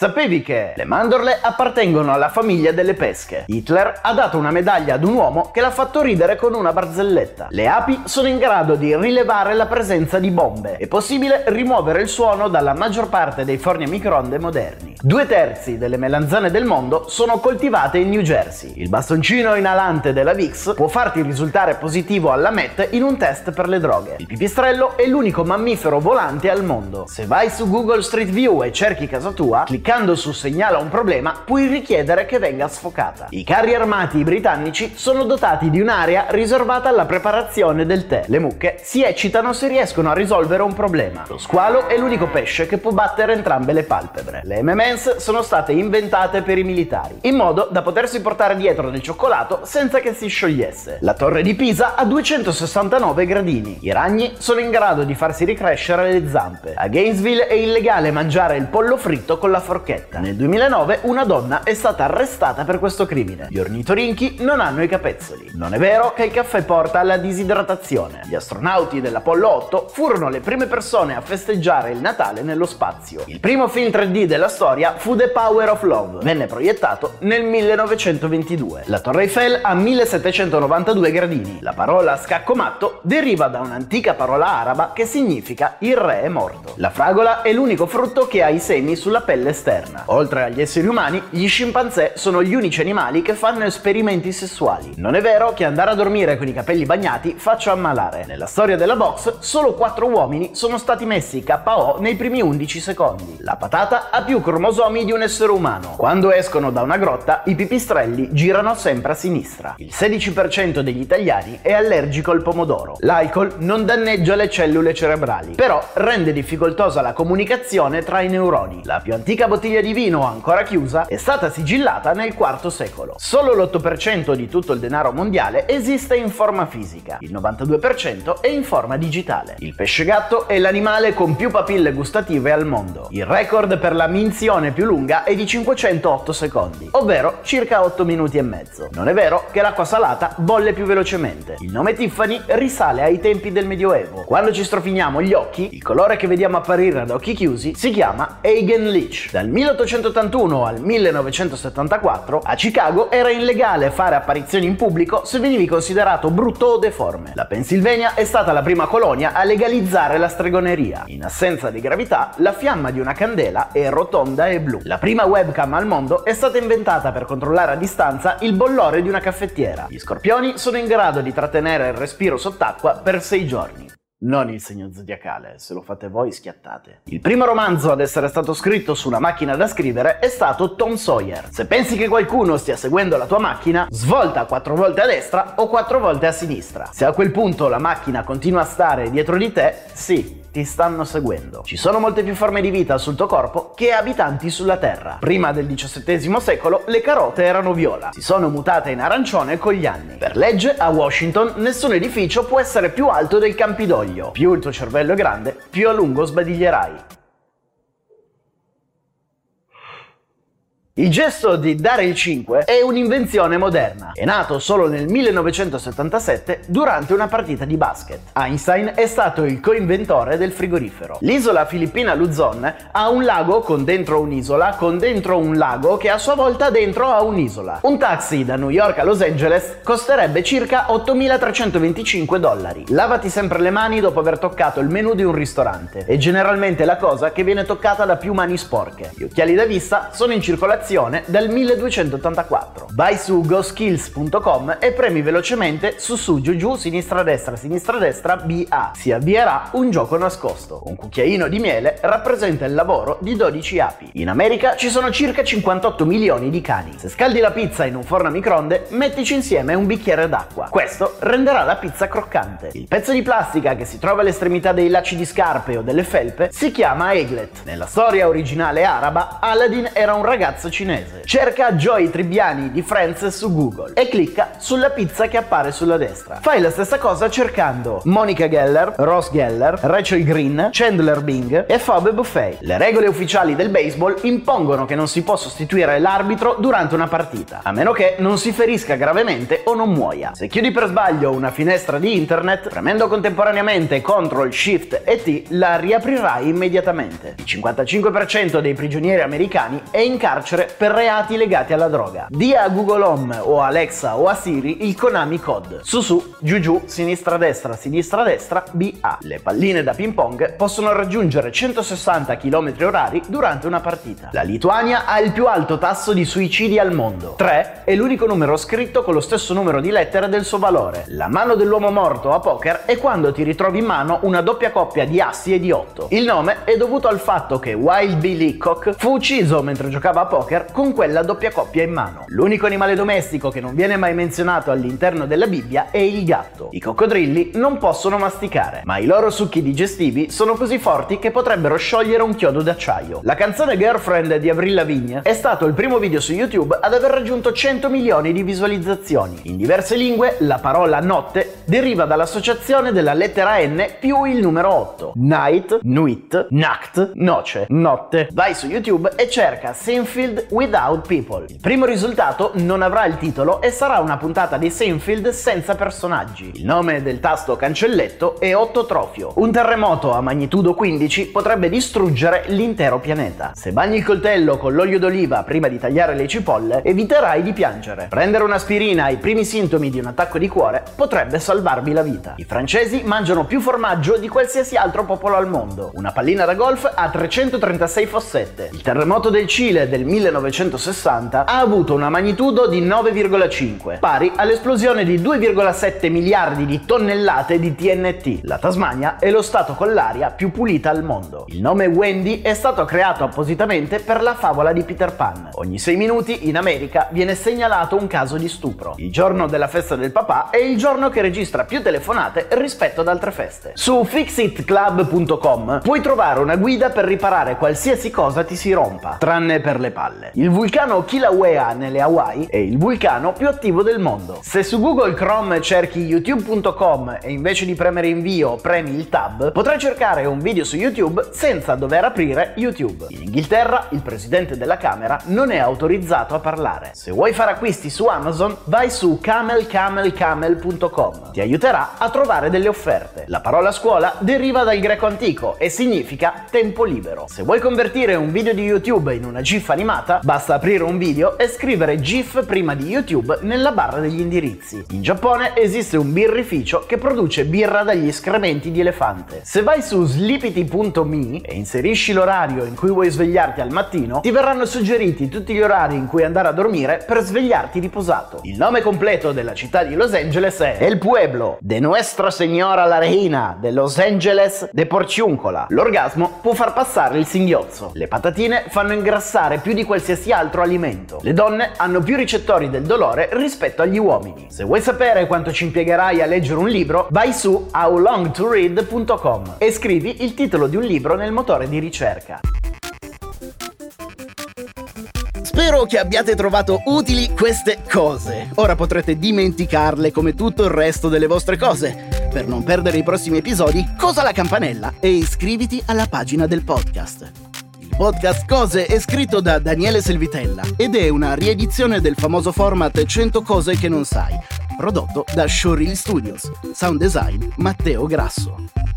Sapevi che le mandorle appartengono alla famiglia delle pesche? Hitler ha dato una medaglia ad un uomo che l'ha fatto ridere con una barzelletta. Le api sono in grado di rilevare la presenza di bombe. È possibile rimuovere il suono dalla maggior parte dei forni a microonde moderni. Due terzi delle melanzane del mondo sono coltivate in New Jersey. Il bastoncino inalante della Vicks può farti risultare positivo alla MET in un test per le droghe. Il pipistrello è l'unico mammifero volante al mondo. Se vai su Google Street View e cerchi casa tua, cliccando su segnala un problema, puoi richiedere che venga sfocata. I carri armati britannici sono dotati di un'area riservata alla preparazione del tè. Le mucche si eccitano se riescono a risolvere un problema. Lo squalo è l'unico pesce che può battere entrambe le palpebre. Le M&M's sono state inventate per i militari, in modo da potersi portare dietro del cioccolato senza che si sciogliesse. La torre di Pisa ha 269 gradini. I ragni sono in grado di farsi ricrescere le zampe. A Gainesville è illegale mangiare il pollo fritto con la forchetta. Nel 2009 una donna è stata arrestata per questo crimine. Gli ornitorinchi non hanno i capezzoli. Non è vero che il caffè porta alla disidratazione. Gli astronauti dell'Apollo 8 furono le prime persone a festeggiare il Natale nello spazio. Il primo film 3D della storia fu The Power of Love. Venne proiettato nel 1922. La Torre Eiffel ha 1792 gradini. La parola scaccomatto deriva da un'antica parola araba che significa il re è morto. La fragola è l'unico frutto che ha i semi sulla pelle esterna. Oltre agli esseri umani, gli scimpanzé sono gli unici animali che fanno esperimenti sessuali. Non è vero che andare a dormire con i capelli bagnati faccia ammalare. Nella storia della box, solo 4 uomini sono stati messi KO nei primi 11 secondi. La patata ha più cromosomi di un essere umano. Quando escono da una grotta, i pipistrelli girano sempre a sinistra. Il 16% degli italiani è allergico al pomodoro. L'alcol non danneggia le cellule cerebrali, però rende difficoltosa la comunicazione tra i neuroni. La più antica bottiglia di vino ancora chiusa è stata sigillata nel IV secolo. Solo l'8% di tutto il denaro mondiale esiste in forma fisica, il 92% è in forma digitale. Il pesce gatto è l'animale con più papille gustative al mondo. Il record per la minzione più lunga è di 508 secondi, ovvero circa 8 minuti e mezzo. Non è vero che l'acqua salata bolle più velocemente. Il nome Tiffany risale ai tempi del Medioevo. Quando ci strofiniamo gli occhi, il colore che vediamo apparire ad occhi chiusi si chiama Hagen Leach. Dal 1881 al 1974 a Chicago era illegale fare apparizioni in pubblico se venivi considerato brutto o deforme. La Pennsylvania è stata la prima colonia a legalizzare la stregoneria. In assenza di gravità, la fiamma di una candela è rotonda e blu. La prima webcam al mondo è stata inventata per controllare a distanza il bollore di una caffettiera. Gli scorpioni sono in grado di trattenere il respiro sott'acqua per 6 giorni. Non il segno zodiacale, se lo fate voi schiattate. Il primo romanzo ad essere stato scritto su una macchina da scrivere è stato Tom Sawyer. Se pensi che qualcuno stia seguendo la tua macchina, svolta 4 volte a destra o 4 volte a sinistra. Se a quel punto la macchina continua a stare dietro di te, sì, ti stanno seguendo. Ci sono molte più forme di vita sul tuo corpo che abitanti sulla Terra. Prima del XVII secolo le carote erano viola, si sono mutate in arancione con gli anni. Per legge a Washington nessun edificio può essere più alto del Campidoglio. Più il tuo cervello è grande, più a lungo sbadiglierai. Il gesto di dare il 5 è un'invenzione moderna. È nato solo nel 1977 durante una partita di basket. Einstein è stato il coinventore del frigorifero. L'isola filippina Luzon ha un lago con dentro un'isola, con dentro un lago che a sua volta dentro ha un'isola. Un taxi da New York a Los Angeles costerebbe circa 8.325 dollari. Lavati sempre le mani dopo aver toccato il menù di un ristorante. È generalmente la cosa che viene toccata da più mani sporche. Gli occhiali da vista sono in circolazione dal 1284. Vai su goskills.com e premi velocemente su su giù giù sinistra destra sinistra destra BA. Si avvierà un gioco nascosto. Un cucchiaino di miele rappresenta il lavoro di 12 api. In America ci sono circa 58 milioni di cani. Se scaldi la pizza in un forno a microonde, mettici insieme un bicchiere d'acqua. Questo renderà la pizza croccante. Il pezzo di plastica che si trova all'estremità dei lacci di scarpe o delle felpe si chiama eaglet. Nella storia originale araba, Aladdin era un ragazzo cinese. Cerca Joy Tribbiani di Friends su Google e clicca sulla pizza che appare sulla destra. Fai la stessa cosa cercando Monica Geller, Ross Geller, Rachel Green, Chandler Bing e Phoebe Buffet. Le regole ufficiali del baseball impongono che non si può sostituire l'arbitro durante una partita, a meno che non si ferisca gravemente o non muoia. Se chiudi per sbaglio una finestra di internet, premendo contemporaneamente CTRL, SHIFT e T, la riaprirai immediatamente. Il 55% dei prigionieri americani è in carcere per reati legati alla droga. Dia a Google Home o Alexa o a Siri il Konami Code. Su su, giù giù, sinistra destra, sinistra destra, BA. Le palline da ping pong possono raggiungere 160 km h durante una partita. La Lituania ha il più alto tasso di suicidi al mondo. 3 è l'unico numero scritto con lo stesso numero di lettere del suo valore. La mano dell'uomo morto a poker è quando ti ritrovi in mano una doppia coppia di assi e di 8. Il nome è dovuto al fatto che Wild Bill Hickok fu ucciso mentre giocava a poker con quella doppia coppia in mano. L'unico animale domestico che non viene mai menzionato all'interno della Bibbia è il gatto. I coccodrilli non possono masticare, ma i loro succhi digestivi sono così forti che potrebbero sciogliere un chiodo d'acciaio. La canzone Girlfriend di Avril Lavigne è stato il primo video su YouTube ad aver raggiunto 100 milioni di visualizzazioni. In diverse lingue la parola notte deriva dall'associazione della lettera N più il numero 8. Night, nuit, nacht, noce, notte. Vai su YouTube e cerca Without People. Il primo risultato non avrà il titolo e sarà una puntata di Seinfeld senza personaggi. Il nome del tasto cancelletto è Ottotrofio. Un terremoto a magnitudo 15 potrebbe distruggere l'intero pianeta. Se bagni il coltello con l'olio d'oliva prima di tagliare le cipolle, eviterai di piangere. Prendere un'aspirina ai primi sintomi di un attacco di cuore potrebbe salvarvi la vita. I francesi mangiano più formaggio di qualsiasi altro popolo al mondo. Una pallina da golf ha 336 fossette. Il terremoto del Cile del 1960 ha avuto una magnitudo di 9,5, pari all'esplosione di 2,7 miliardi di tonnellate di TNT. La Tasmania è lo stato con l'aria più pulita al mondo. Il nome Wendy è stato creato appositamente per la favola di Peter Pan. Ogni 6 minuti in America viene segnalato un caso di stupro. Il giorno della festa del papà è il giorno che registra più telefonate rispetto ad altre feste. Su fixitclub.com puoi trovare una guida per riparare qualsiasi cosa ti si rompa, tranne per le palle. Il vulcano Kilauea nelle Hawaii è il vulcano più attivo del mondo. Se su Google Chrome cerchi youtube.com e invece di premere invio premi il tab, potrai cercare un video su YouTube senza dover aprire YouTube. In Inghilterra il presidente della Camera non è autorizzato a parlare. Se vuoi fare acquisti su Amazon, vai su camelcamelcamel.com. Ti aiuterà a trovare delle offerte. La parola scuola deriva dal greco antico e significa tempo libero. Se vuoi convertire un video di YouTube in una GIF animata, basta aprire un video e scrivere GIF prima di YouTube nella barra degli indirizzi. In Giappone esiste un birrificio che produce birra dagli escrementi di elefante. Se vai su sleepity.me e inserisci l'orario in cui vuoi svegliarti al mattino, ti verranno suggeriti tutti gli orari in cui andare a dormire per svegliarti riposato. Il nome completo della città di Los Angeles è El Pueblo de Nuestra Señora la Reina de Los Angeles de Porciuncola. L'orgasmo può far passare il singhiozzo. Le patatine fanno ingrassare più di qualsiasi altro alimento. Le donne hanno più ricettori del dolore rispetto agli uomini. Se vuoi sapere quanto ci impiegherai a leggere un libro, vai su howlongtoread.com e scrivi il titolo di un libro nel motore di ricerca. Spero che abbiate trovato utili queste cose. Ora potrete dimenticarle come tutto il resto delle vostre cose. Per non perdere i prossimi episodi, cosa la campanella e iscriviti alla pagina del podcast. Podcast Cose è scritto da Daniele Selvitella ed è una riedizione del famoso format 100 cose che non sai, prodotto da Showreel Studios. Sound design Matteo Grasso.